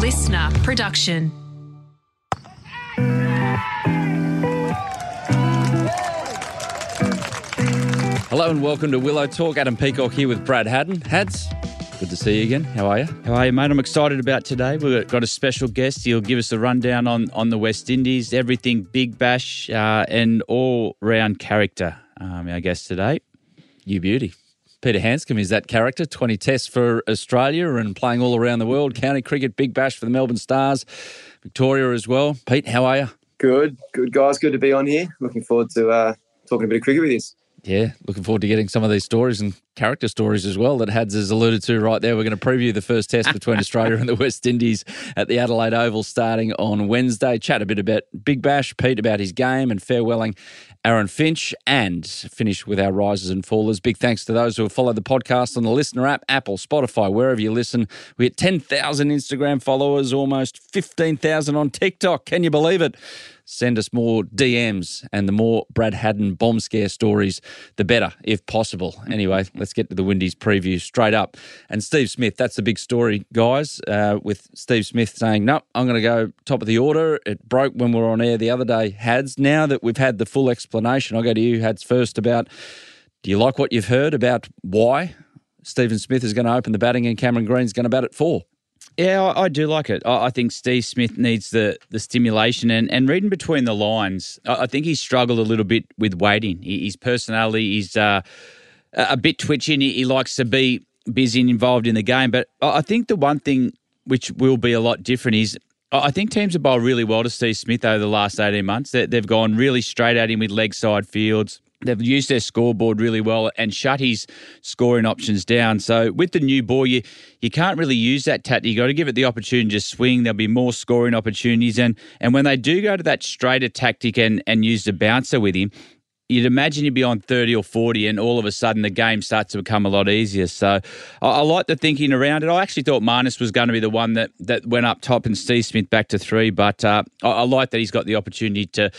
listener production. Hello and welcome to Willow Talk. Adam Peacock here with Brad Haddin. Hads, good to see you again. How are you? How are you, mate? I'm excited about today. We've got a special guest. He'll give us a rundown on, on the West Indies, everything Big Bash, uh, and all round character. Um, our guest today, you beauty. Peter Handscomb is that character. 20 tests for Australia and playing all around the world. County cricket, Big Bash for the Melbourne Stars, Victoria as well. Pete, how are you? Good, good guys. Good to be on here. Looking forward to uh, talking a bit of cricket with you. Yeah, looking forward to getting some of these stories and character stories as well that Hads has alluded to right there. We're going to preview the first test between Australia and the West Indies at the Adelaide Oval starting on Wednesday. Chat a bit about Big Bash, Pete about his game and farewelling Aaron Finch, and finish with our risers and fallers. Big thanks to those who have followed the podcast on the LiSTNR app, Apple, Spotify, wherever you listen. We hit 10,000 Instagram followers, almost 15,000 on TikTok. Can you believe it? Send us more DMs and the more Brad Haddin bomb scare stories, the better, if possible. Anyway, let's get to the Windies preview straight up. And Steve Smith, that's the big story, guys, uh, with Steve Smith saying, no, I'm going to go top of the order. It broke when we were on air the other day. Hads, now that we've had the full explanation, I'll go to you, Hads, first about do you like what you've heard about why Steven Smith is going to open the batting and Cameron Green's going to bat at four? Yeah, I, I do like it. I, I, think Steve Smith needs the the stimulation and, and reading between the lines. I, I think he struggled a little bit with waiting. His personality is uh, a bit twitching. He, he, likes to be busy and involved in the game. But I think the one thing which will be a lot different is I think teams have bowled really well to Steve Smith over the last 18 months. They've gone really straight at him with leg side fields. They've used their scoreboard really well and shut his scoring options down. So with the new ball, you you can't really use that tactic. You got to give it the opportunity to swing. There'll be more scoring opportunities, and and when they do go to that straighter tactic and and use the bouncer with him, you'd imagine you'd be on 30 or 40 and all of a sudden the game starts to become a lot easier. So I, I like the thinking around it. I actually thought Marnus was going to be the one that, that went up top and Steve Smith back to three, but uh, I, I, like that he's got the opportunity to,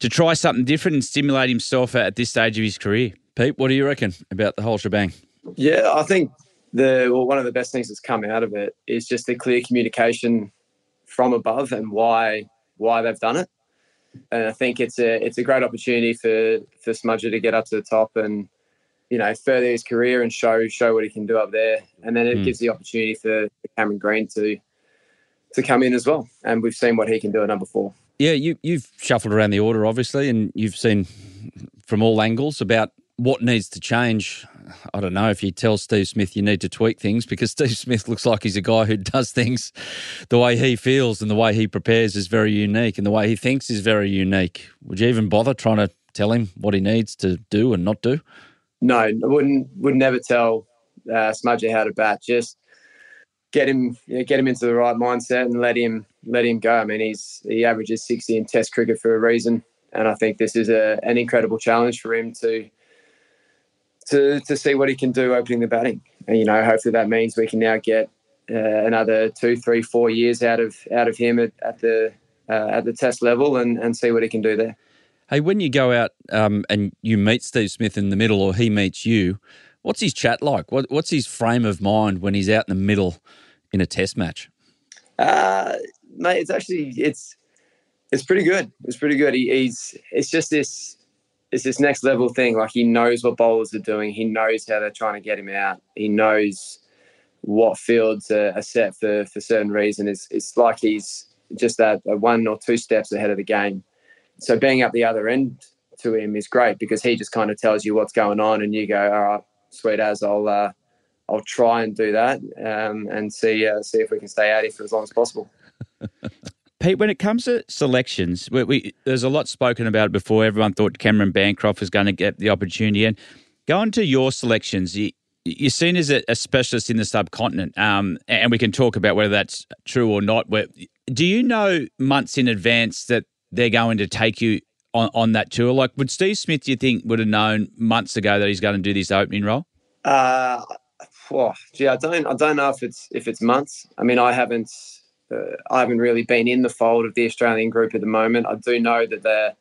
to try something different and stimulate himself at this stage of his career. Pete, what do you reckon about the whole shebang? Yeah, I think the well, one of the best things that's come out of it is just the clear communication from above and why why they've done it and I think it's a it's a great opportunity for for Smudger to get up to the top and you know further his career and show show what he can do up there, and then it mm. gives the opportunity for Cameron Green to to come in as well, and we've seen what he can do at number four. Yeah, you you've shuffled around the order obviously, and you've seen from all angles about what needs to change I don't know if you tell Steve Smith you need to tweak things because Steve Smith looks like he's a guy who does things the way he feels and the way he prepares is very unique and the way he thinks is very unique. Would you even bother trying to tell him what he needs to do and not do? No, I wouldn't. Would never tell uh, Smudger how to bat. Just get him, you know, get him into the right mindset and let him let him go. I mean, he's he averages sixty in Test cricket for a reason, and I think this is a, an incredible challenge for him to to to see what he can do opening the batting. And you know, hopefully that means we can now get uh, another two, three, four years out of out of him at, at the uh, at the test level and and see what he can do there. Hey, when you go out um, and you meet Steve Smith in the middle, or he meets you, what's his chat like? What, what's his frame of mind when he's out in the middle in a test match? Uh, mate, it's actually it's it's pretty good. It's pretty good. He, he's it's just this it's this next level thing. Like he knows what bowlers are doing. He knows how they're trying to get him out. He knows what fields are, are set for for certain reason. It's it's like he's just that one or two steps ahead of the game. So being up the other end to him is great because he just kind of tells you what's going on, and you go, "All right, sweet as I'll uh, I'll try and do that um, and see uh, see if we can stay out here for as long as possible." Pete, when it comes to selections, we, we, there's a lot spoken about before. Everyone thought Cameron Bancroft was going to get the opportunity. And going to your selections, you, you're seen as a, a specialist in the subcontinent, um, and we can talk about whether that's true or not. Where, do you know months in advance that they're going to take you on, on that tour? Like, would Steve Smith, you think, would have known months ago that he's going to do this opening role? Uh, oh, gee, I don't, I don't know if it's if it's months. I mean, I haven't uh, I haven't really been in the fold of the Australian group at the moment. I do know that they're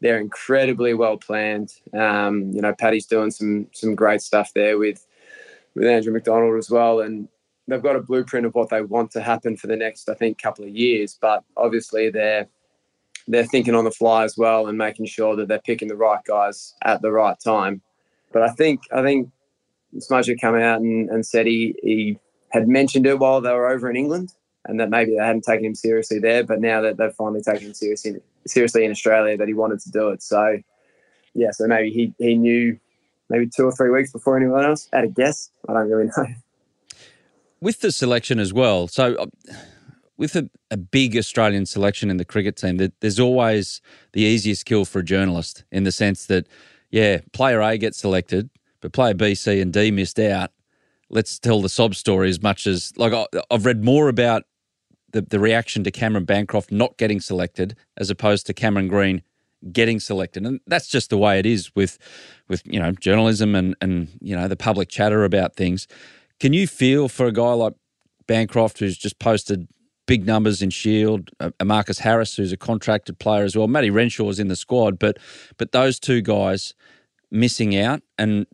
they're incredibly well planned. Um, you know, Paddy's doing some some great stuff there with with Andrew McDonald as well, and they've got a blueprint of what they want to happen for the next, I think, couple of years. But obviously, they're they're thinking on the fly as well and making sure that they're picking the right guys at the right time. But I think I think Smudger come out and, and said he, he had mentioned it while they were over in England and that maybe they hadn't taken him seriously there, but now that they've finally taken him seriously seriously in Australia, that he wanted to do it. So yeah, so maybe he, he knew maybe two or three weeks before anyone else. At a guess, I don't really know. With the selection as well, so uh, with a, a, big Australian selection in the cricket team, that there's always the easiest kill for a journalist in the sense that, yeah, player A gets selected, but player B, C, and D missed out. Let's tell the sob story as much as like I've read more about the, the reaction to Cameron Bancroft not getting selected as opposed to Cameron Green getting selected, and that's just the way it is with with you know journalism and and you know the public chatter about things. Can you feel for a guy like Bancroft who's just posted big numbers in Shield, a Marcus Harris who's a contracted player as well. Matty Renshaw is in the squad, but but those two guys missing out and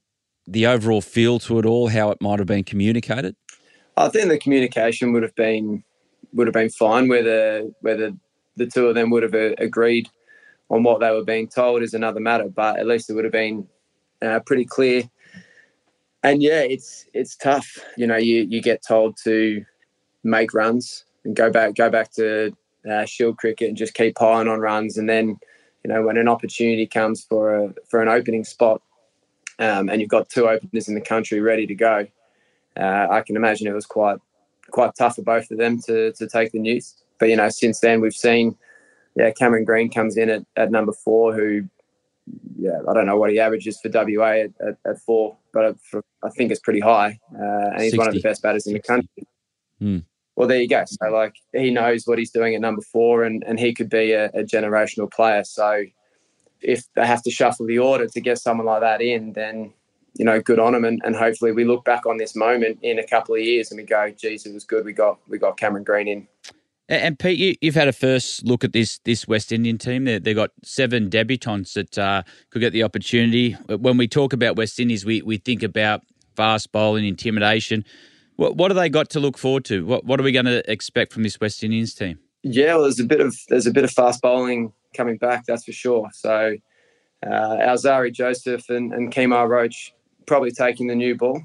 the overall feel to it all, how it might have been communicated. I think the communication would have been would have been fine. Whether whether the two of them would have uh, agreed on what they were being told is another matter. But at least it would have been uh, pretty clear. And yeah, it's it's tough. You know, you you get told to make runs and go back go back to uh, shield cricket and just keep piling on runs, and then you know when an opportunity comes for a for an opening spot, um, and you've got two openers in the country ready to go, uh, I can imagine it was quite quite tough for both of them to to take the news. But you know, since then we've seen, yeah, Cameron Green comes in at, at number four, who, yeah, I don't know what he averages for WA at, at, at four, but for, I think it's pretty high, uh, and he's 60. one of the best batters in the country. Mm. Well, there you go. So, like, he knows what he's doing at number four, and, and he could be a, a generational player. So, if they have to shuffle the order to get someone like that in, then you know, good on them, and, and hopefully we look back on this moment in a couple of years and we go, "Geez, it was good. We got we got Cameron Green in." And Pete, you, have had a first look at this this West Indian team. They they've got seven debutants that uh, could get the opportunity. When we talk about West Indies, we we think about fast bowling, intimidation. What what have they got to look forward to? What what are we going to expect from this West Indians team? Yeah, well, there's a bit of there's a bit of fast bowling coming back, that's for sure. So uh, Alzarri Joseph and, and Kemar Roach probably taking the new ball.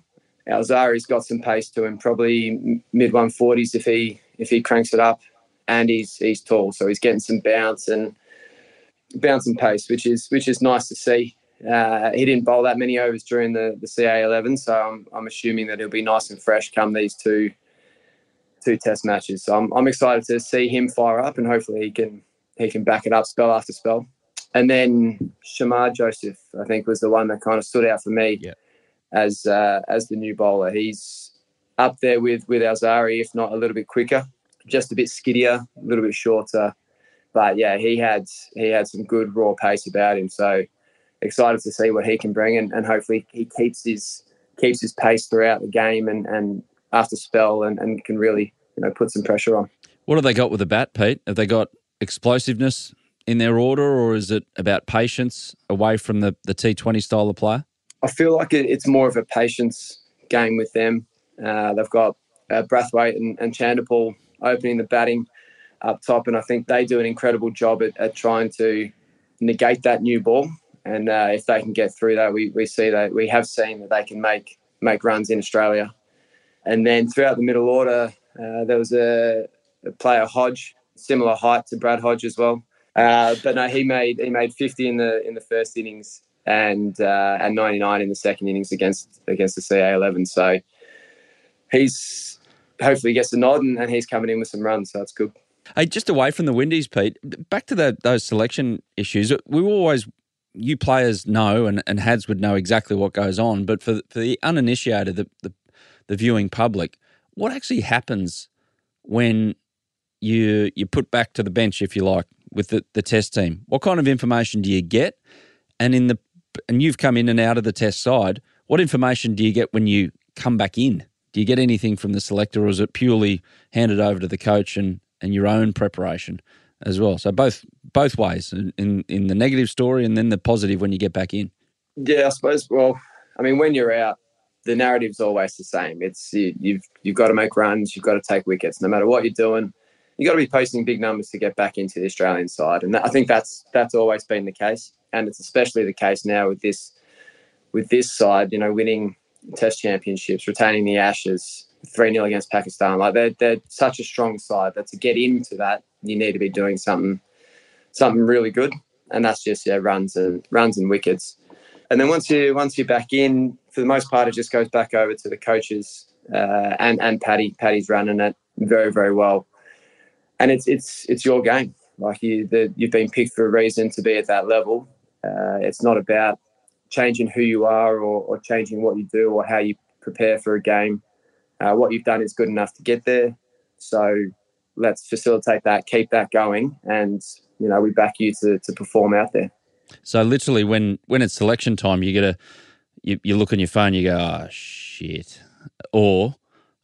Alzarri's got some pace to him, probably mid 140s if he if he cranks it up, and he's he's tall, so he's getting some bounce and bounce and pace, which is which is nice to see. Uh, he didn't bowl that many overs during the the CA 11, so I'm I'm assuming that he'll be nice and fresh come these two two test matches. So I'm I'm excited to see him fire up, and hopefully he can he can back it up spell after spell. And then Shamar Joseph, I think, was the one that kind of stood out for me. As uh, as the new bowler. He's up there with with Alzarri, if not a little bit quicker, just a bit skiddier, a little bit shorter. But yeah, he had he had some good raw pace about him. So excited to see what he can bring, and, and hopefully he keeps his keeps his pace throughout the game, and and after spell, and, and can really you know put some pressure on. What have they got with the bat, Pete? Have they got explosiveness in their order, or is it about patience away from the the T Twenty style of player? I feel like it, it's more of a patience game with them. Uh, they've got uh, Brathwaite and, and Chanderpaul opening the batting up top, and I think they do an incredible job at, at trying to negate that new ball. And uh, if they can get through that, we, we see that we have seen that they can make make runs in Australia. And then throughout the middle order, uh, there was a, a, player Hodge, similar height to Brad Hodge as well. Uh, but no, he made he made 50 in the in the first innings and uh, and 99 in the second innings against against the CA11. So he's hopefully gets a nod and, and he's coming in with some runs. So that's good. Hey, just away from the Windies, Pete. Back to the, those selection issues. We always, you players know, and, and Hads would know exactly what goes on. But for for the uninitiated, the, the the viewing public, what actually happens when you you put back to the bench, if you like, with the, the test team? What kind of information do you get? And in the and you've come in and out of the test side. What information do you get when you come back in? Do you get anything from the selector, or is it purely handed over to the coach and, and your own preparation as well? So both both ways in in the negative story and then the positive when you get back in. Yeah, I suppose. Well, I mean, when you're out, the narrative's always the same. It's you, you've you've got to make runs, you've got to take wickets, no matter what you're doing. You've got to be posting big numbers to get back into the Australian side, and that, I think that's that's always been the case, and it's especially the case now with this with this side. You know, winning Test championships, retaining the Ashes, three 0 against Pakistan. Like they're they're such a strong side that to get into that, you need to be doing something something really good, and that's just yeah runs and runs and wickets. And then once you once you're back in, for the most part, it just goes back over to the coaches uh, and and Paddy. Paddy's running it very very well, and it's it's it's your game. Like you, the, you've been picked for a reason to be at that level. Uh, it's not about changing who you are or, or, changing what you do or how you prepare for a game. Uh, what you've done is good enough to get there. So let's facilitate that, keep that going, and you know we back you to to perform out there. So literally, when when it's selection time, you get a you, you look on your phone, you go, oh shit, or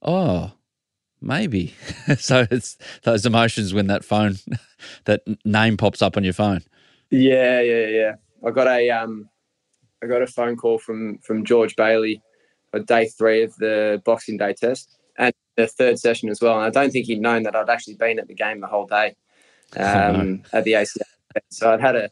oh maybe. so it's those emotions when that phone that name pops up on your phone. Yeah, yeah, yeah. I got a um, I got a phone call from from George Bailey on day three of the Boxing Day test and the third session as well. And I don't think he'd known that I'd actually been at the game the whole day um, at the ACL. So I'd had a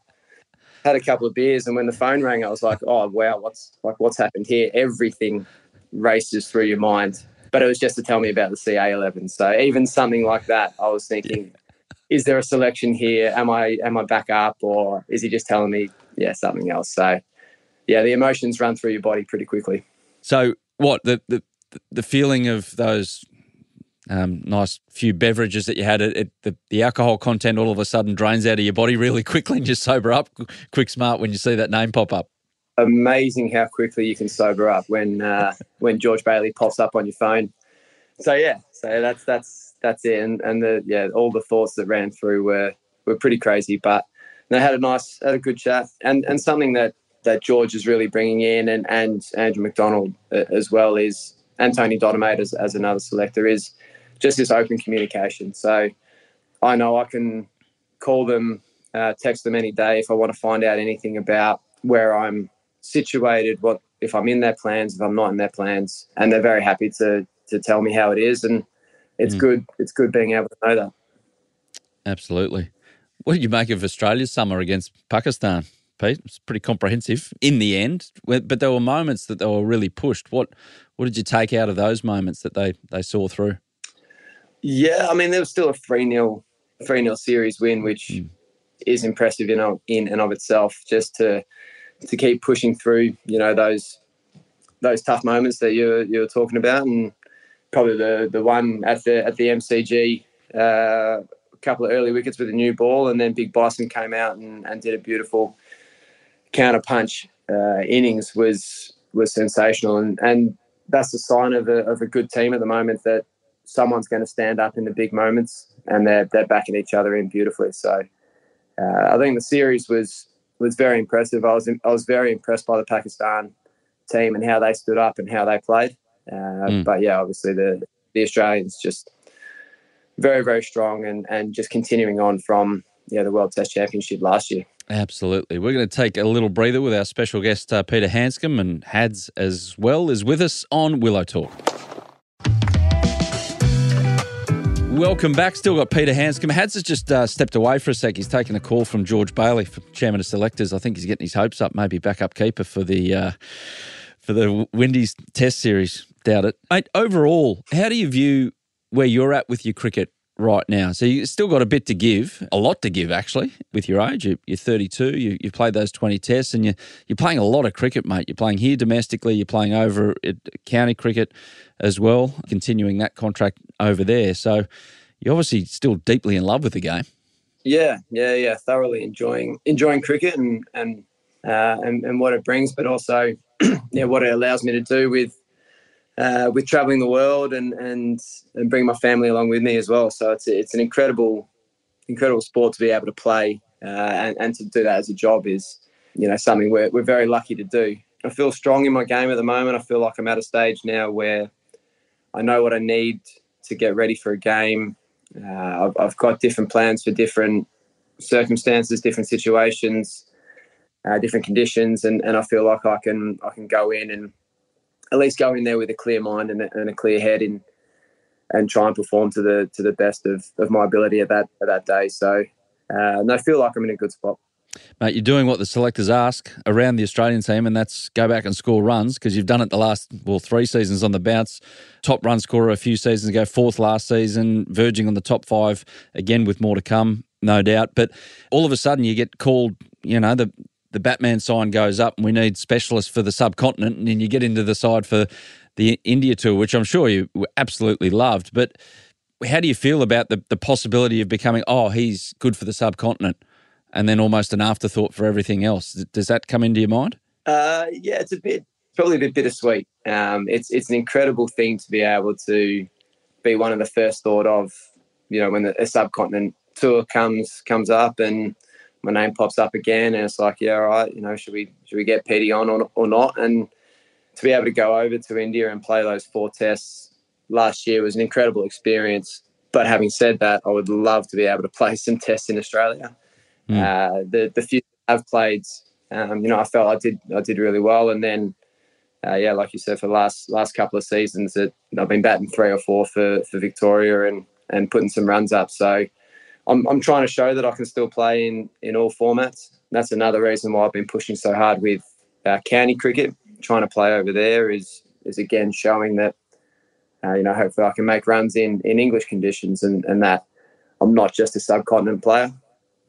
had a couple of beers, and when the phone rang, I was like, "Oh wow, what's like what's happened here?" Everything races through your mind, but it was just to tell me about the CA11. So even something like that, I was thinking, "Is there a selection here? Am I am I back up, or is he just telling me, yeah, something else?" So yeah, the emotions run through your body pretty quickly. So what the the the feeling of those um, nice few beverages that you had, it, it, the, the alcohol content all of a sudden drains out of your body really quickly and you sober up quick smart when you see that name pop up. Amazing how quickly you can sober up when uh, when George Bailey pops up on your phone. So yeah, so that's that's that's it, and, and the yeah all the thoughts that ran through were were pretty crazy, but they had a nice had a good chat. And and something that that George is really bringing in and and Andrew McDonald uh, as well is and Tony Dodemaide as, as another selector is just this open communication. So I know I can call them, uh, text them any day if I want to find out anything about where I'm situated, what if I'm in their plans, if I'm not in their plans, and they're very happy to to tell me how it is, and it's mm. good. It's good being able to know that. Absolutely. What did you make of Australia's summer against Pakistan, Pete? It's pretty comprehensive in the end, but there were moments that they were really pushed. What what did you take out of those moments that they they saw through? Yeah, I mean, there was still a 3 0 3 0 series win, which mm. is impressive in, in and of itself, just to to keep pushing through, you know, those those tough moments that you're you're talking about, and probably the the one at the at the MCG, uh, a couple of early wickets with a new ball, and then Big Bison came out and, and did a beautiful counter punch uh, innings was was sensational, and and that's a sign of a of a good team at the moment that someone's going to stand up in the big moments, and they're they're backing each other in beautifully. So uh, I think the series was was very impressive. I was I was very impressed by the Pakistan team and how they stood up and how they played. Uh, mm. But yeah, obviously the the Australians just very very strong and and just continuing on from yeah the World Test Championship last year. Absolutely. We're going to take a little breather with our special guest, uh, Peter Handscomb, and Hads as well is with us on Willow Talk. Welcome back. Still got Peter Handscomb. Hads has just uh, stepped away for a sec. He's taken a call from George Bailey, chairman of selectors. I think he's getting his hopes up. Maybe backup keeper for the uh, for the Windies Test series. Doubt it. Mate, overall, how do you view where you're at with your cricket right now? So you've still got a bit to give, a lot to give actually, with your age. You're 32. You, have played those 20 tests, and you're you're playing a lot of cricket, mate. You're playing here domestically. You're playing over at county cricket as well, continuing that contract over there. So you're obviously still deeply in love with the game. Yeah, yeah, yeah. Thoroughly enjoying enjoying cricket and and uh, and, and what it brings, but also yeah, what it allows me to do with uh, with traveling the world and and and bring my family along with me as well. So it's it's an incredible incredible sport to be able to play uh, and and to do that as a job is you know something we're we're very lucky to do. I feel strong in my game at the moment. I feel like I'm at a stage now where I know what I need to get ready for a game. Uh, I've, I've, got different plans for different circumstances, different situations, uh, different conditions, and, and I feel like I can I can go in and at least go in there with a clear mind and a, and a clear head and and try and perform to the to the best of, of my ability at that at that day. So, uh, and I feel like I'm in a good spot. Mate, you're doing what the selectors ask around the Australian team, and that's go back and score runs because you've done it the last, well, three seasons on the bounce. Top run scorer a few seasons ago, fourth last season, verging on the top five again with more to come, no doubt. But all of a sudden, you get called, you know, the, the Batman sign goes up and we need specialists for the subcontinent, and then you get into the side for the India tour, which I'm sure you absolutely loved. But how do you feel about the, the possibility of becoming, oh, he's good for the subcontinent? and then almost an afterthought for everything else. Does that come into your mind? Uh, yeah, it's a bit probably a bit bittersweet. Um, it's it's an incredible thing to be able to be one of the first thought of, you know, when the, a subcontinent tour comes comes up and my name pops up again, and it's like, yeah, all right, you know, should we should we get Petty on or, or not? And to be able to go over to India and play those four tests last year was an incredible experience. But having said that, I would love to be able to play some tests in Australia. Mm. Uh, the the few I've played, um, you know, I felt I did I did really well, and then. Uh, yeah, like you said, for the last last couple of seasons, that I've been batting three or four for, for Victoria and, and putting some runs up. So I'm, I'm trying to show that I can still play in, in all formats. That's another reason why I've been pushing so hard with uh, county cricket. Trying to play over there is is again showing that uh, you know hopefully I can make runs in in English conditions and and that I'm not just a subcontinent player.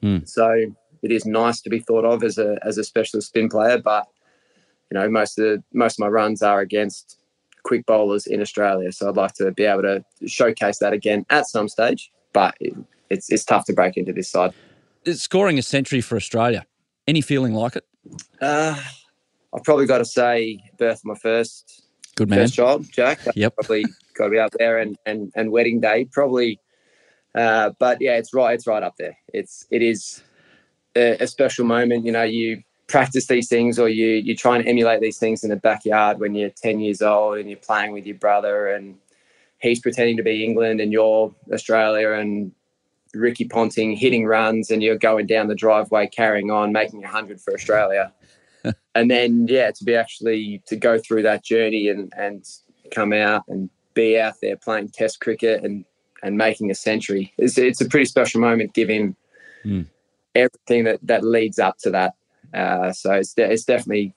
Mm. So it is nice to be thought of as a as a specialist spin player, but you know most of the, most of my runs are against quick bowlers in Australia. So I'd like to be able to showcase that again at some stage, but it, it's it's tough to break into this side. It's scoring a century for Australia. Any feeling like it? Uh, I've probably got to say birth of my first good man first child, Jack. yep, probably got to be out there and and and wedding day probably uh, but yeah, it's right. It's right up there. It's it is a, a, special moment. You know, you practice these things, or you you try and emulate these things in the backyard when you're ten years old and you're playing with your brother, and he's pretending to be England and you're Australia, and Ricky Ponting hitting runs, and you're going down the driveway carrying on, making a hundred for Australia. and then yeah, to be actually to go through that journey and and come out and be out there playing Test cricket and and making a century. It's, it's a pretty special moment given mm. everything that, that leads up to that. Uh, so it's, de- it's definitely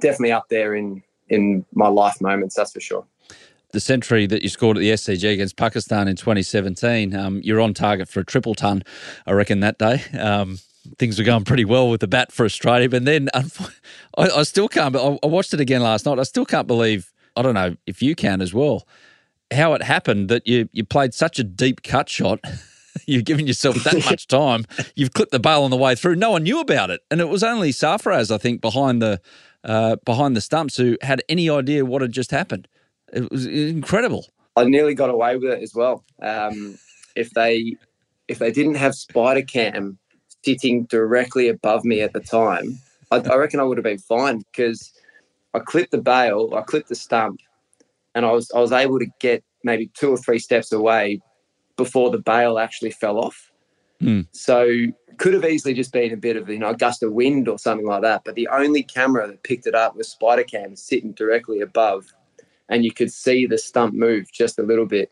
definitely up there in in my life moments. That's for sure. The century that you scored at the SCG against Pakistan in 2017, um, you're on target for a triple ton, I reckon, that day. Um, things were going pretty well with the bat for Australia, but then I, I still can't. I watched it again last night. I still can't believe. I don't know if you can as well how it happened that you you played such a deep cut shot. You've given yourself that much time. You've clipped the bail on the way through. No one knew about it, and it was only Sarfaraz, I think, behind the uh, behind the stumps who had any idea what had just happened. It was incredible. I nearly got away with it as well. Um, if they if they didn't have Spider Cam sitting directly above me at the time, I, I reckon I would have been fine because I clipped the bail, I clipped the stump, and I was I was able to get maybe two or three steps away before the bail actually fell off. Mm. So could have easily just been a bit of you know a gust of wind or something like that. But the only camera that picked it up was spider cam sitting directly above, and you could see the stump move just a little bit.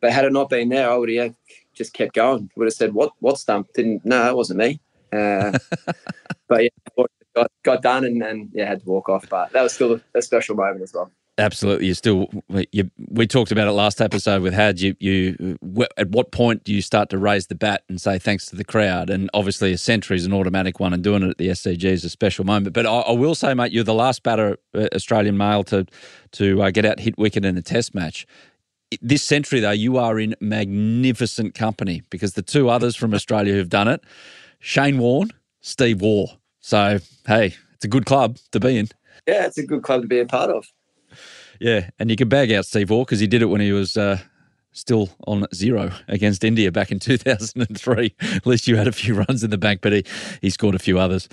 But had it not been there, I would have just kept going. Would have said, "What? What stump? Didn't? No, that wasn't me." Uh, but yeah, got got done and then yeah, had to walk off. But that was still a, a special moment as well. Absolutely, you still. You, we talked about it last episode with Had. You, you, at what point do you start to raise the bat and say thanks to the crowd? And obviously, a century is an automatic one, and doing it at the SCG is a special moment. But I, I will say, mate, you're the last batter, uh, Australian male, to to uh, get out hit wicket in a Test match. This century, though, you are in magnificent company because the two others from Australia who've done it, Shane Warne, Steve Waugh. So hey, it's a good club to be in. Yeah, it's a good club to be a part of. Yeah, and you can bag out Steve Waugh because he did it when he was uh, still on zero against India back in 2003. At least you had a few runs in the bank, but he, he scored a few others.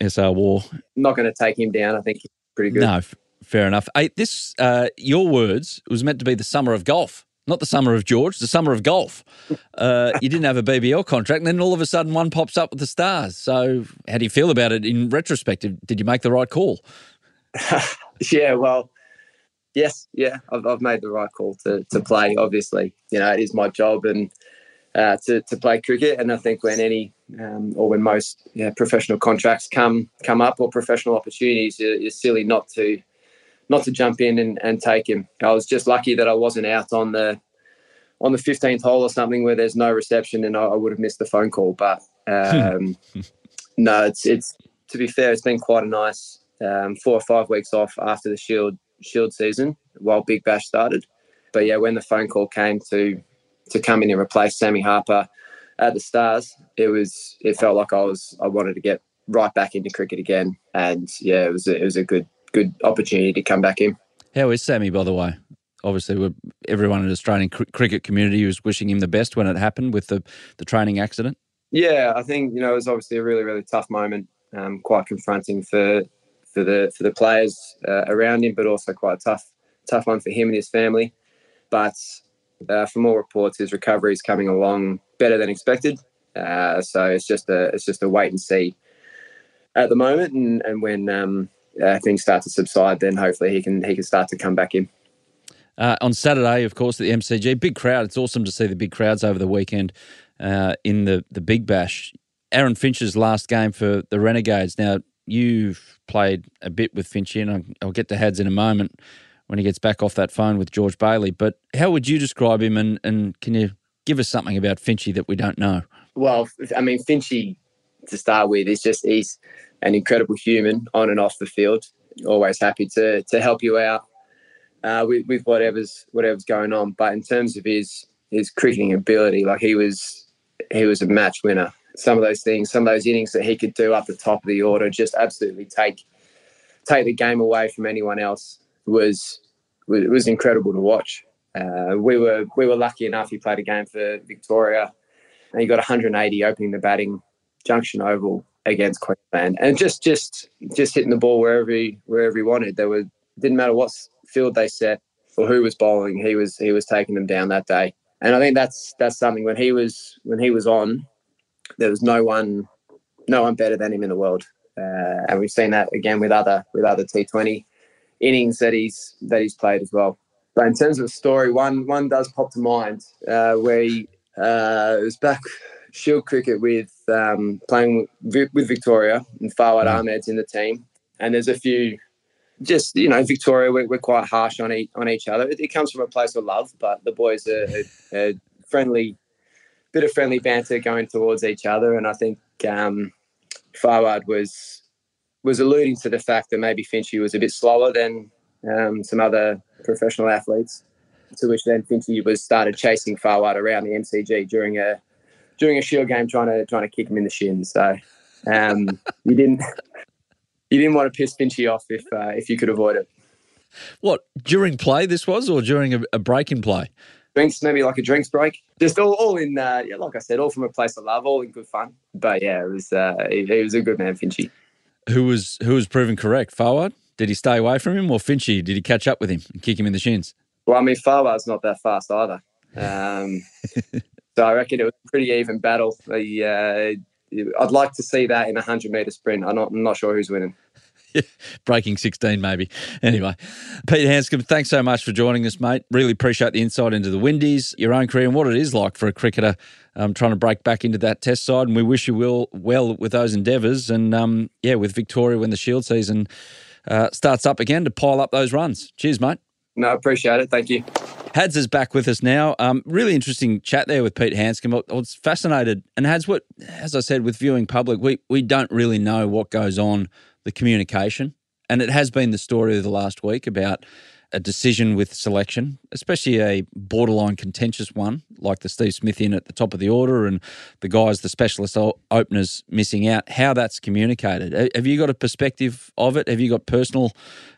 SR Waugh. not going to take him down. I think he's pretty good. No, f- fair enough. Hey, this, uh, your words, was meant to be the summer of golf. Not the summer of George, the summer of golf. Uh, you didn't have a BBL contract, and then all of a sudden one pops up with the stars. So, how do you feel about it in retrospect? Did you make the right call? yeah, well, Yes, yeah, I've, I've made the right call to, to play. Obviously, you know, it is my job and uh, to, to play cricket. And I think when any um, or when most yeah, professional contracts come come up or professional opportunities, it's silly not to not to jump in and, and take him. I was just lucky that I wasn't out on the on the 15th hole or something where there's no reception and I, I would have missed the phone call. But um, no, it's it's to be fair, it's been quite a nice um, four or five weeks off after the Shield Shield season while Big Bash started. But yeah, when the phone call came to to come in and replace Sammy Harper at the Stars, it was it felt like I was I wanted to get right back into cricket again, and yeah, it was a, it was a good good opportunity to come back in. How is Sammy, by the way? Obviously, everyone in the Australian cr- cricket community was wishing him the best when it happened with the the training accident. Yeah, I think you know it was obviously a really really tough moment, um, quite confronting for for the for the players uh, around him, but also quite a tough tough one for him and his family. But uh, from all reports, his recovery is coming along better than expected. Uh, so it's just a it's just a wait and see at the moment, and, and when um, uh, things start to subside, then hopefully he can he can start to come back in. Uh, on Saturday, of course, at the MCG, big crowd. It's awesome to see the big crowds over the weekend uh, in the the Big Bash. Aaron Finch's last game for the Renegades. Now you've played a bit with Finchy, and I'll get to Hads in a moment when he gets back off that phone with George Bailey. But how would you describe him, and, and can you give us something about Finchy that we don't know? Well, I mean, Finchy, to start with, is just he's an incredible human on and off the field. Always happy to to help you out uh, with, with whatever's whatever's going on. But in terms of his his cricketing ability, like he was he was a match winner. Some of those things, some of those innings that he could do up the top of the order, just absolutely take take the game away from anyone else was was incredible to watch. Uh, we were we were lucky enough. He played a game for Victoria, and he got 180 opening the batting Junction Oval against Queensland, and just just just hitting the ball wherever he wherever he wanted. There was didn't matter what field they set or who was bowling. He was he was taking them down that day, and I think that's that's something when he was when he was on, there was no one no one better than him in the world, uh, and we've seen that again with other with other T20 innings that he's that he's played as well. But in terms of a story, one one does pop to mind uh, where he uh, was back Shield cricket with um, playing with, with Victoria and Fawad mm. Ahmed's in the team, and there's a few. Just you know, Victoria, we're, we're quite harsh on each on each other. It, it, comes from a place of love, but the boys are, are friendly, bit of friendly banter going towards each other, and I think um, Fawad was was alluding to the fact that maybe Finchy was a bit slower than um, some other professional athletes. To which then Finchy was started chasing Fawad around the MCG during a during a shield game, trying to trying to kick him in the shins. So um, you didn't you didn't want to piss Finchy off if uh, if you could avoid it. What during play this was, or during a, a break in play? Drinks, maybe like a drinks break. Just all, all in, uh, yeah, like I said, all from a place of love, all in good fun. But yeah, it was uh, he, he was a good man, Finchy who was who was proven correct? Fawad? Did he stay away from him, or Finchy? Did he catch up with him and kick him in the shins? Well, I mean, Fawad's not that fast either. Um, so I reckon it was a pretty even battle. Uh, I'd like to see that in a hundred meter sprint. I'm not, I'm not sure who's winning. breaking 16 maybe. Anyway, Pete Handscomb, thanks so much for joining us, mate. Really appreciate the insight into the Windies, your own career, and what it is like for a cricketer um, trying to break back into that test side. And we wish you will well with those endeavours. And um, yeah, with Victoria when the Shield season uh, starts up again to pile up those runs. Cheers, mate. No, appreciate it. Thank you. Hads is back with us now. Um, really interesting chat there with Pete Handscomb. I was fascinated. And Hads, what, as I said, with viewing public, we, we don't really know what goes on the communication. And it has been the story of the last week about a decision with selection, especially a borderline contentious one like the Steve Smith in at the top of the order and the guys, the specialist openers missing out, how that's communicated. Have you got a perspective of it? Have you got personal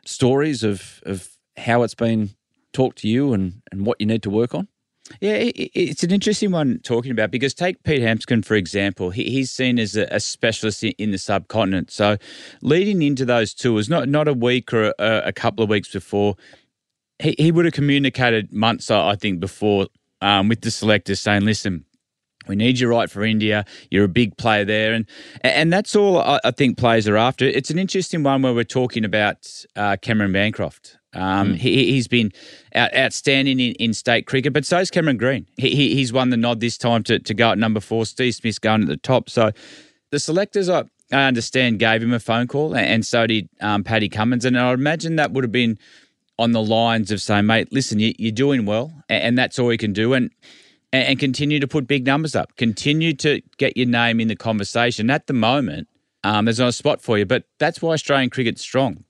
stories of, of how it's been talked to you and, and what you need to work on? Yeah, it's an interesting one talking about because take Pete Handscomb, for example. He, He's seen as a specialist in the subcontinent. So leading into those tours, not, not a week or a, a couple of weeks before, he, he would have communicated months, I think, before um, with the selectors saying, listen, we need you right for India. You're a big player there, and and that's all I think players are after. It's an interesting one where we're talking about uh, Cameron Bancroft Um, mm. he, has been out, outstanding in, in state cricket, but so is Cameron Green. He, he's won the nod this time to, to go at number four. Steve Smith's going at the top. So the selectors, I, I understand, gave him a phone call, and so did um, Paddy Cummins. And I imagine that would have been on the lines of saying, mate, listen, you, are doing well, and, that's all you can do. And and continue to put big numbers up. Continue to get your name in the conversation. At the moment, um, there's not a spot for you, but that's why Australian cricket's strong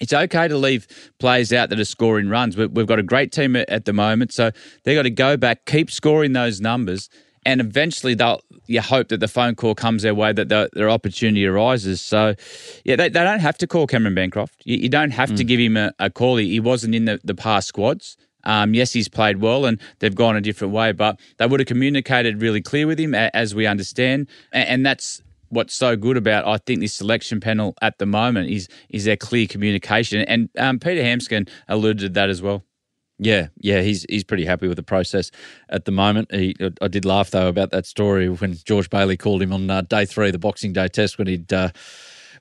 it's okay to leave players out that are scoring runs. We've got a great team at the moment, so they've got to go back, keep scoring those numbers, and eventually they'll. You hope that the phone call comes their way, that the, their opportunity arises. So, yeah, they, they don't have to call Cameron Bancroft. You, you don't have mm. to give him a, a call. He, he, wasn't in the, the past squads. Um, yes, he's played well and they've gone a different way, but they would have communicated really clear with him, as we understand. And, and that's what's so good about I think this selection panel at the moment is is their clear communication, and um, Peter Handscomb alluded to that as well. Yeah, yeah, he's he's pretty happy with the process at the moment. He, I did laugh though about that story when George Bailey called him on uh, day three, the Boxing Day test, when he'd. Uh,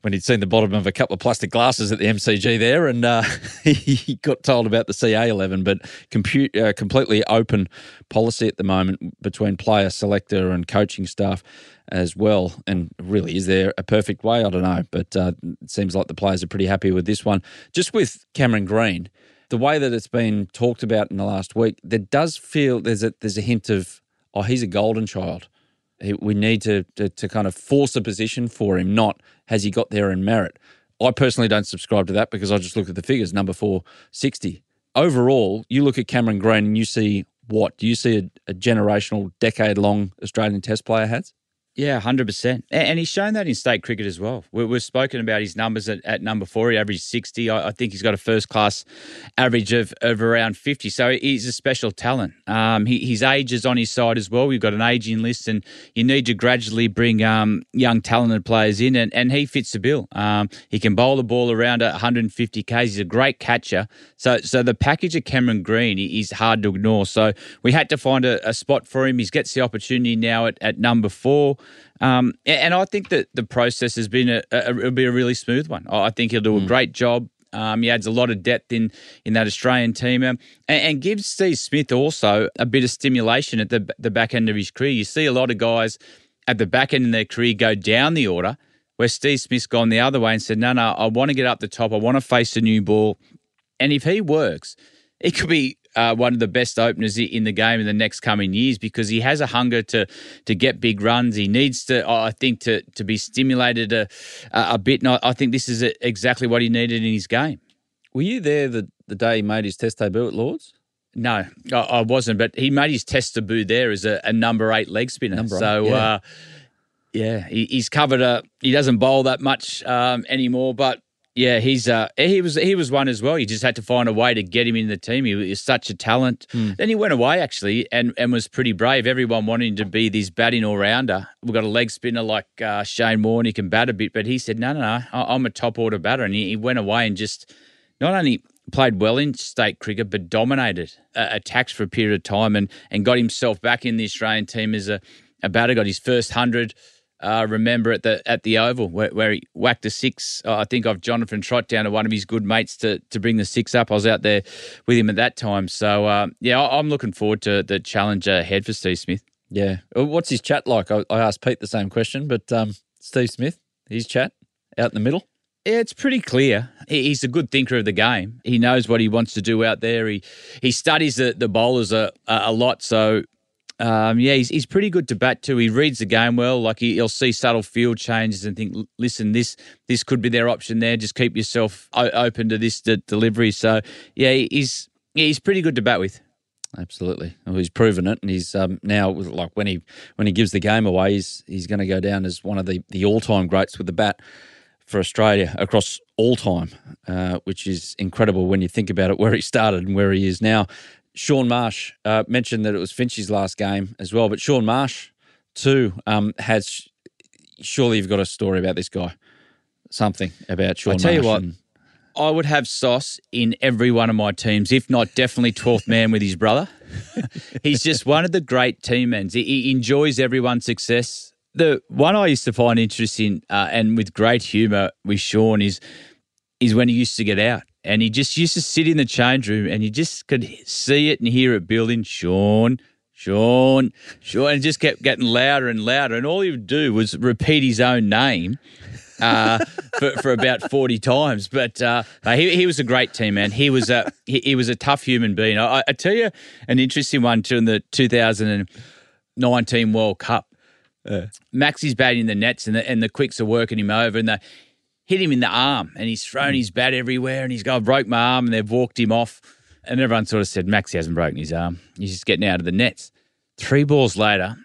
when he'd seen the bottom of a couple of plastic glasses at the MCG there, and uh, he got told about the CA11, but compute, uh, completely open policy at the moment between player, selector, and coaching staff as well. And really, is there a perfect way? I don't know, but uh, it seems like the players are pretty happy with this one. Just with Cameron Green, the way that it's been talked about in the last week, there does feel there's a there's a hint of oh, he's a golden child. We need to, to, to kind of force a position for him, not has he got there in merit. I personally don't subscribe to that because I just look at the figures. Number four, 60. Overall, you look at Cameron Green and you see what? Do you see a, a generational, decade long Australian Test player has? Yeah, 100%. And he's shown that in state cricket as well. We've spoken about his numbers at, at number four. He averaged 60. I, think he's got a first class average of, of around 50. So he's a special talent. Um, he, his age is on his side as well. We've got an aging list, and you need to gradually bring um, young, talented players in, and, and he fits the bill. Um, he can bowl the ball around at 150 Ks. He's a great catcher. So, so the package of Cameron Green is hard to ignore. So we had to find a, a spot for him. He gets the opportunity now at, at number four. Um, and I think that the process has been a, a, it'll be a really smooth one. I think he'll do a mm. great job. Um, he adds a lot of depth in in that Australian team, um, and, and, gives Steve Smith also a bit of stimulation at the the back end of his career. You see a lot of guys at the back end of their career go down the order, where Steve Smith's gone the other way and said, "No, no, I want to get up the top. I want to face a new ball." And if he works, it could be uh, one of the best openers in the game in the next coming years because he has a hunger to to get big runs. He needs to, I think, to to be stimulated a a bit. And I think this is exactly what he needed in his game. Were you there the, the day he made his test debut at Lords? No, I, I wasn't. But he made his test debut there as a, a number eight leg spinner. Number eight, so. Yeah. Uh, yeah, he, he's covered a. He doesn't bowl that much um, anymore, but yeah, he's uh, he was he was one as well. You just had to find a way to get him in the team. He was such a talent. Mm. Then he went away actually, and and was pretty brave. Everyone wanted to be this batting all rounder. We've got a leg spinner like uh, Shane Warne. He can bat a bit, but he said no, no, no. I'm a top order batter, and he, he went away and just not only played well in state cricket, but dominated uh, attacks for a period of time, and and got himself back in the Australian team as a, a batter. Got his first hundred uh, remember at the at the Oval where, where he whacked a six. Uh, I think of Jonathan Trott down to one of his good mates to to bring the six up. I was out there with him at that time. So uh, yeah, I, am looking forward to the challenge ahead for Steve Smith. Yeah, uh, what's his chat like? I, I asked Pete the same question, but um, Steve Smith, his chat out in the middle. Yeah, it's pretty clear. He's a good thinker of the game. He knows what he wants to do out there. He he studies the, the bowlers a, a lot. So um, yeah, he's, he's pretty good to bat too. He reads the game well. Like he, will see subtle field changes and think, listen, this this could be their option there. Just keep yourself o- open to this de- delivery. So yeah, he's yeah, he's pretty good to bat with. Absolutely, well, he's proven it, and he's um, now like when he when he gives the game away, he's he's going to go down as one of the the all time greats with the bat for Australia across all time, uh, which is incredible when you think about it, where he started and where he is now. Shaun Marsh uh, mentioned that it was Finch's last game as well, but Shaun Marsh too um, has. Surely you've got a story about this guy, something about Shaun. I tell Marsh you what, and, I would have Sauce in every one of my teams, if not definitely 12th man with his brother. He's just one of the great team men. He, he, enjoys everyone's success. The one I used to find interesting uh, and with great humour with Shaun is is when he used to get out and he just used to sit in the change room and you just could see it and hear it building. Shaun, Shaun, Shaun. and it just kept getting louder and louder. And all he would do was repeat his own name uh, for, for about 40 times. But uh, he, he was a great team man. He was a, he, he was a tough human being. I, I tell you an interesting one too in the 2019 World Cup. Uh, Maxi's batting the nets and the, and the quicks are working him over and they hit him in the arm and he's thrown hmm. his bat everywhere and he's gone, broke my arm and they've walked him off. And everyone sort of said, Maxi hasn't broken his arm. He's just getting out of the nets. Three balls later,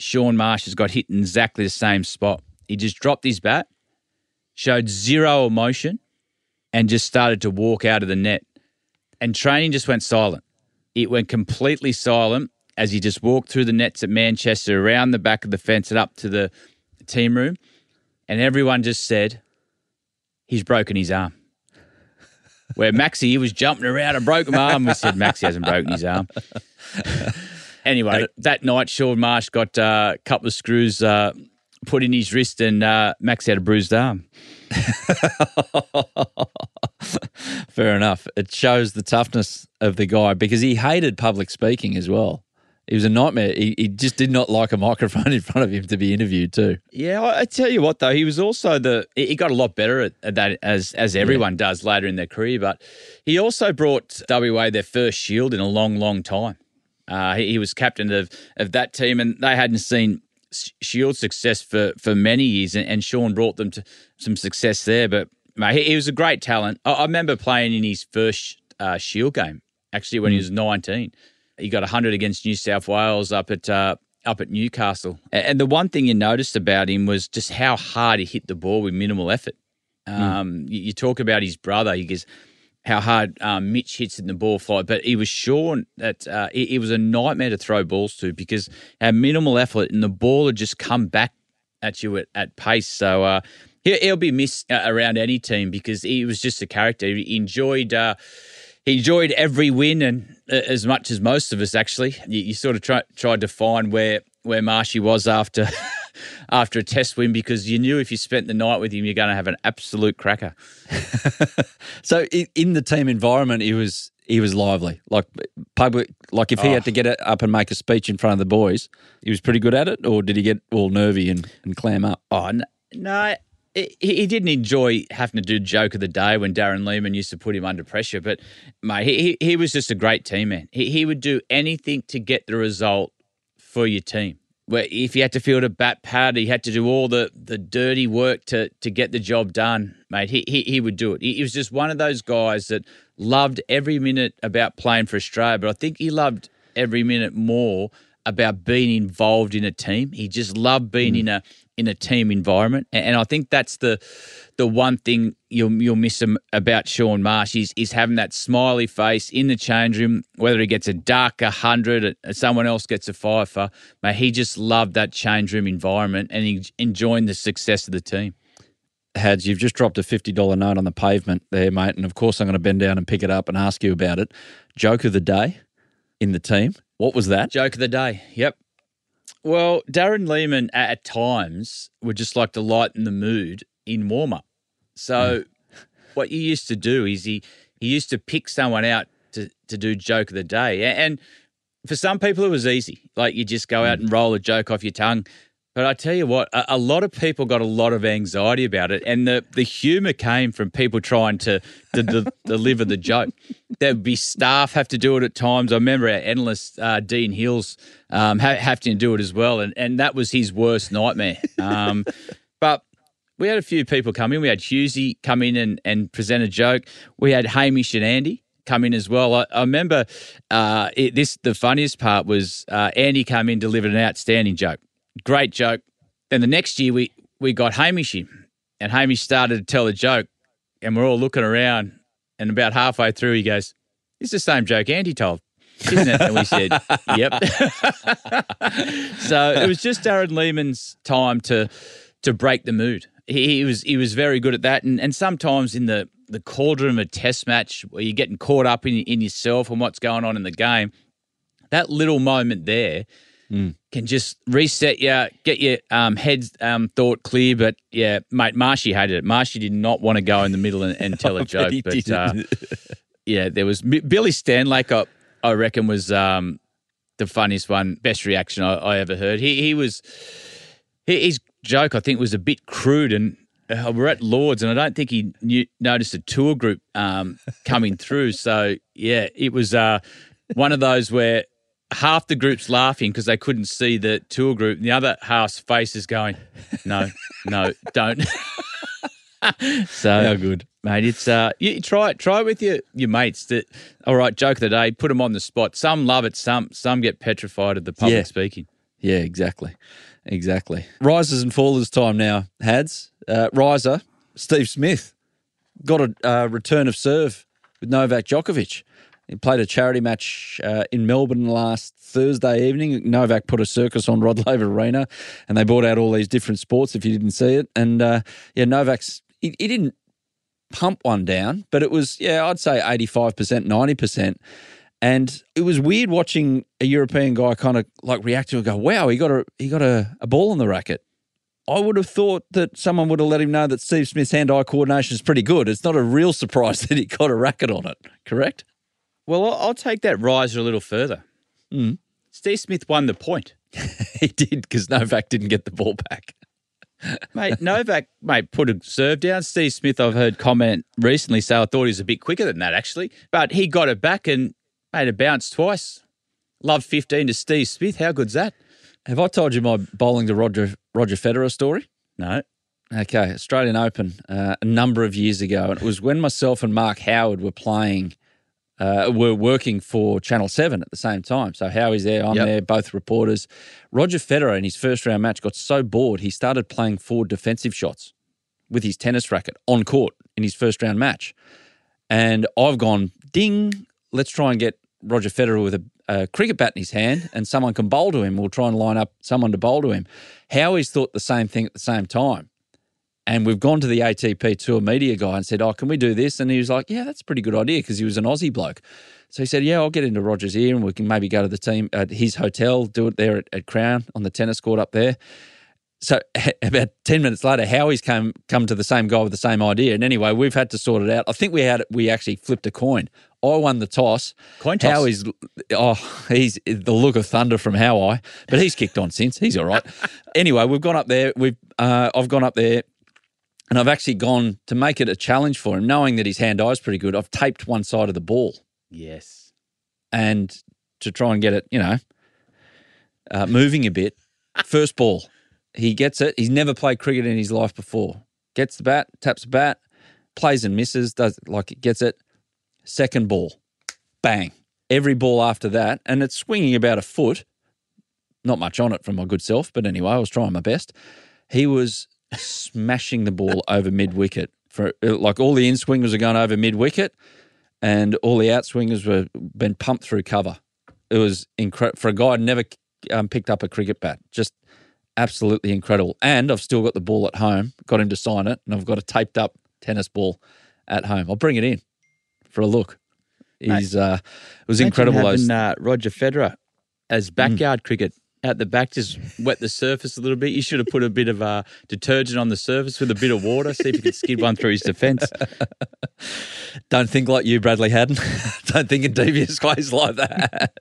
Shaun Marsh has got hit in exactly the same spot. He just dropped his bat, showed zero emotion, and just started to walk out of the net. And training just went silent. It went completely silent as he just walked through the nets at Manchester, around the back of the fence and up to the team room. And everyone just said, he's broken his arm. Where Maxi, he was jumping around and broke my arm. We said, Maxi hasn't broken his arm. anyway, that night, Shaun Marsh got uh, a couple of screws uh, put in his wrist and uh, Max had a bruised arm. Fair enough. It shows the toughness of the guy because he hated public speaking as well. He was a nightmare. He, he just did not like a microphone in front of him to be interviewed too. Yeah, I, I tell you what though, he was also the he got a lot better at, at that as as everyone yeah. does later in their career. But he also brought WA their first Shield in a long, long time. Uh, he, he, was captain of of that team, and they hadn't seen Shield success for for many years. And, and Shaun brought them to some success there. But mate, he, he was a great talent. I, I remember playing in his first uh, Shield game actually when mm. he was nineteen he got 100 against New South Wales up at uh, up at Newcastle. And the one thing you noticed about him was just how hard he hit the ball with minimal effort. Hmm. Um, mm. you, you, talk about his brother. He goes how hard um, Mitch hits in the ball flight, but he was sure that uh, it, it, was a nightmare to throw balls to because had minimal effort and the ball would just come back at you at, at pace. So uh, he, will be missed uh, around any team because he was just a character. He enjoyed uh, he enjoyed every win and uh, as much as most of us actually. You, you sort of try, tried to find where where Marshy was after after a test win because you knew if you spent the night with him, you're going to have an absolute cracker. so in the team environment, he was he was lively, like public. Like if he oh. had to get up and make a speech in front of the boys, he was pretty good at it, or did he get all nervy and, and clam up? Oh no, he, he didn't enjoy having to do joke of the day when Darren Lehmann used to put him under pressure, but mate, he, he was just a great team man. He, he would do anything to get the result for your team. Where if you had to field a bat pad, he had to do all the, the dirty work to to get the job done, mate. He, he he would do it. He, he was just one of those guys that loved every minute about playing for Australia, but I think he loved every minute more about being involved in a team. He just loved being mm. in a in a team environment. And I think that's the the one thing you'll you'll miss him about Shaun Marsh is is having that smiley face in the change room, whether he gets a duck, a hundred, someone else gets a fifer. Mate, he just loved that change room environment and he enjoying the success of the team. Hads, you've just dropped a $50 note on the pavement there, mate. And of course, I'm going to bend down and pick it up and ask you about it. Joke of the day in the team. What was that? Joke of the day. Yep. Well, Darren Lehmann at times would just like to lighten the mood in warm up. So, mm. what you used to do is he he used to pick someone out to to do joke of the day, and for some people it was easy. Like you just go out mm. and roll a joke off your tongue. But I tell you what, a, a, lot of people got a lot of anxiety about it, and the, the humour came from people trying to, to de- deliver the joke. There would be staff have to do it at times. I remember our analyst uh, Dene Hills um, ha- having to do it as well, and and that was his worst nightmare. Um, but we had a few people come in. We had Hussey come in and, and present a joke. We had Hamish and Andy come in as well. I, I remember uh, it, this. The funniest part was uh, Andy came in, delivered an outstanding joke great joke. Then the next year we we got Hamish in, and Hamish started to tell a joke, and we're all looking around, and about halfway through he goes, "It's the same joke Andy told." Isn't it? And we said, "Yep." so it was just Darren Lehmann's time to to break the mood. He, he, was he was very good at that, and and sometimes in the the cauldron of a test match where you're getting caught up in in yourself and what's going on in the game, that little moment there can just reset you, get your um, head um, thought clear. But yeah, mate, Marshy hated it. Marshy did not want to go in the middle and, and tell a joke. he But uh, yeah, there was Billy Stanlake. I, I reckon was um, the funniest one, best reaction I, I ever heard. He he was he, his joke. I think was a bit crude, and uh, we're at Lords, and I don't think he knew, noticed a tour group um, coming through. So yeah, it was uh, one of those where half the group's laughing because they couldn't see the tour group, and the other half's face is going, "No, no, don't." so How good. mate. It's uh, you try it, try it with your your mates. That all right, joke of the day. Put them on the spot. Some love it. Some some get petrified of the public Yeah. speaking. Yeah, exactly. Exactly. Risers and fallers time now, Hads. Uh, riser, Steve Smith, got a uh, return of serve with Novak Djokovic. He played a charity match uh, in Melbourne last Thursday evening. Novak put a circus on Rod Laver Arena and they brought out all these different sports if you didn't see it. And uh, yeah, Novak's, he, he didn't pump one down, but it was, yeah, I'd say 85%, 90%. And it was weird watching a European guy kind of like react to it and go, wow, he got a he got a, a ball on the racket. I would have thought that someone would have let him know that Steve Smith's hand-eye coordination is pretty good. It's not a real surprise that he got a racket on it, correct? Well, I'll, I'll take that riser a little further. Mm. Steve Smith won the point, he did because Novak didn't get the ball back. mate. Novak, mate, put a serve down. Steve Smith, I've heard comment recently say I thought he was a bit quicker than that actually, but he got it back and made it bounce twice. Love fifteen to Steve Smith. How good's that? Have I told you my bowling to Roger Roger Federer story? No. Okay, Australian Open uh, a number of years ago, and it was when myself and Mark Howard were playing, uh, were working for Channel Seven at the same time. So Howie's there, I'm Yep. there, both reporters. Roger Federer in his first round match got so bored he started playing four defensive shots with his tennis racket on court in his first round match, and I've gone ding. Let's try and get Roger Federer with a, a cricket bat in his hand, and someone can bowl to him. We'll try and line up someone to bowl to him. Howie's thought the same thing at the same time. And we've gone to the ATP Tour media guy and said, Oh, can we do this? And he was like, Yeah, that's a pretty good idea because he was an Aussie bloke. So he said, Yeah, I'll get into Roger's ear and we can maybe go to the team at his hotel, do it there at, at Crown on the tennis court up there. So about 10 minutes later, Howie's come come to the same guy with the same idea. And anyway, we've had to sort it out. I think we had we actually flipped a coin. I won the toss. Coin toss. Howie's oh, he's the look of thunder from Howie, but he's kicked on since. He's all right. anyway, we've gone up there. We've uh, I've gone up there and I've actually gone to make it a challenge for him, knowing that his hand eye is pretty good. I've taped one side of the ball Yes. and to try and get it, you know, uh, moving a bit. First ball, he gets it. He's never played cricket in his life before. Gets the bat, taps the bat, plays and misses. Does like it gets it. Second ball, bang. Every ball after that, and it's swinging about a foot. Not much on it from my good self, but anyway, I was trying my best. He was smashing the ball over mid wicket. For like all the in swingers are going over mid wicket, and all the out swingers were been pumped through cover. It was incredible for a guy never um, picked up a cricket bat. Just absolutely incredible. And I've still got the ball at home. Got him to sign it, and I've got a taped up tennis ball at home. I'll bring it in for a look. He's uh, it was incredible. Those, having, uh, Roger Federer as backyard cricket out the back, just wet the surface a little bit. You should have put a bit of uh, detergent on the surface with a bit of water, see if you could skid one through his defence. Don't think like you, Bradley Haddin. Don't think in devious ways like that.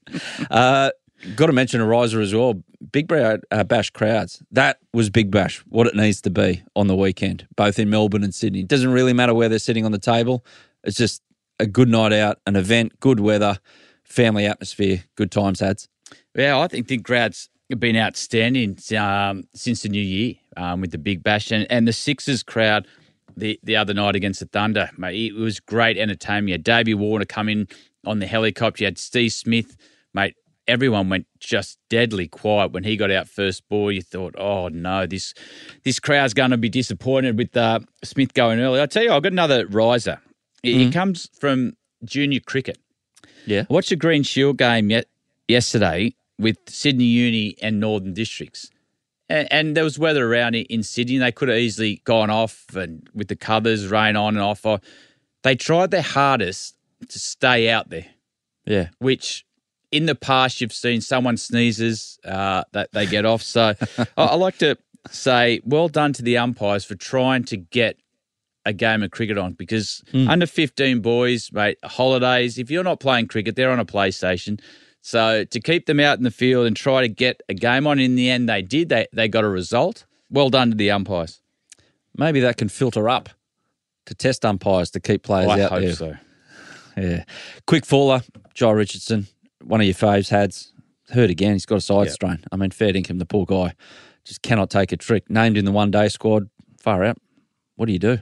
uh, got to mention a riser as well. Big uh, Bash crowds. That was Big Bash, what it needs to be on the weekend, both in Melbourne and Sydney. It doesn't really matter where they're sitting on the table. It's just a good night out, an event, good weather, family atmosphere, good times, Hads. Yeah, I think the crowd's been outstanding um, since the new year um, with the Big Bash and, and the Sixers crowd the, the other night against the Thunder. Mate, it was great entertainment. You had Davey Warner come in on the helicopter. You had Steve Smith. Mate, everyone went just deadly quiet when he got out first ball. You thought, oh no, this this crowd's going to be disappointed with uh, Smith going early. I tell you, I've got another riser. It, it comes from junior cricket. Yeah. I watched the Green Shield game yet yesterday with Sydney Uni and Northern Districts. And, and there was weather around in Sydney. They could have easily gone off and with the covers, rain on and off. They tried their hardest to stay out there, Yeah. which in the past, you've seen someone sneezes, uh, that they get off. So I, I like to say, well done to the umpires for trying to get a game of cricket on because Hmm. under 15 boys, mate, holidays, if you're not playing cricket, they're on a PlayStation. So to keep them out in the field and try to get a game on, in the end, they did. They, they got a result. Well done to the umpires. Maybe that can filter up to test umpires to keep players I out hope there. so. Yeah. Quick faller, Joe Richardson, one of your faves, Hads. Hurt again. He's got a side Yep. strain. I mean, fair dinkum, the poor guy just cannot take a trick. Named in the one day squad, far out. What do you do?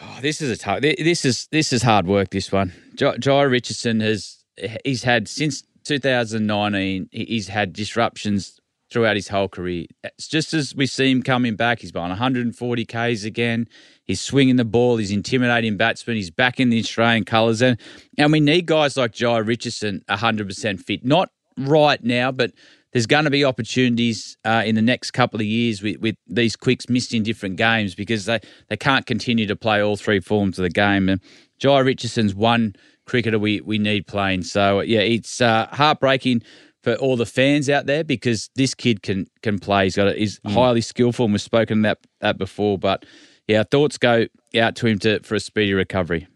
Oh, this is a tough. This is this is hard work. This one, Jhye Jhye Richardson has he's had since 2019. He's had disruptions throughout his whole career. It's just as we see him coming back, he's on 140 k's again. He's swinging the ball. He's intimidating batsmen. He's back in the Australian colours, and and we need guys like Jhye Richardson 100 percent fit. Not right now, but there's going to be opportunities uh, in the next couple of years with, with these quicks missed in different games because they, they can't continue to play all three forms of the game. And Jhye Richardson's one cricketer we, we need playing. So, yeah, it's uh, heartbreaking for all the fans out there because this kid can can play. He's got a, he's highly skillful, and we've spoken that that before. But yeah, our thoughts go out to him to for a speedy recovery.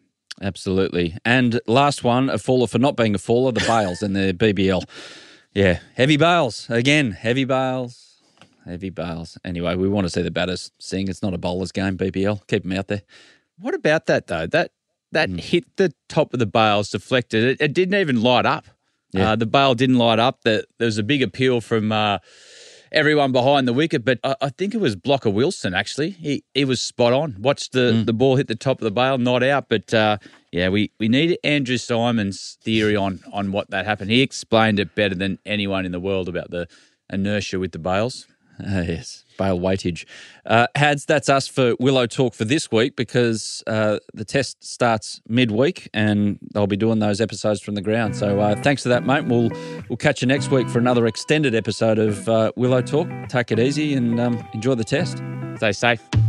Absolutely. And last one, a faller for not being a faller, the Bales and the BBL. Yeah, heavy bales. Again, heavy bales. Heavy bales. Anyway, we want to see the batters sing. It's not a bowler's game, BBL. Keep them out there. What about that though? That that Hmm. hit the top of the bales, deflected. It, it didn't even light up. Yeah. Uh, the bale didn't light up. The, there was a big appeal from uh, everyone behind the wicket, but I, I think it was Blocker Wilson. Actually, he he was spot on. Watched the Hmm. the ball hit the top of the bale, not out. But uh, yeah, we we need Andrew Symonds' theory on on what that happened. He explained it better than anyone in the world about the inertia with the bales. Yes, bale weightage. Uh, Hads, that's us for Willow Talk for this week because uh, the test starts midweek and they'll be doing those episodes from the ground. So uh, thanks for that, mate. We'll we'll catch you next week for another extended episode of uh, Willow Talk. Take it easy and um, enjoy the test. Stay safe.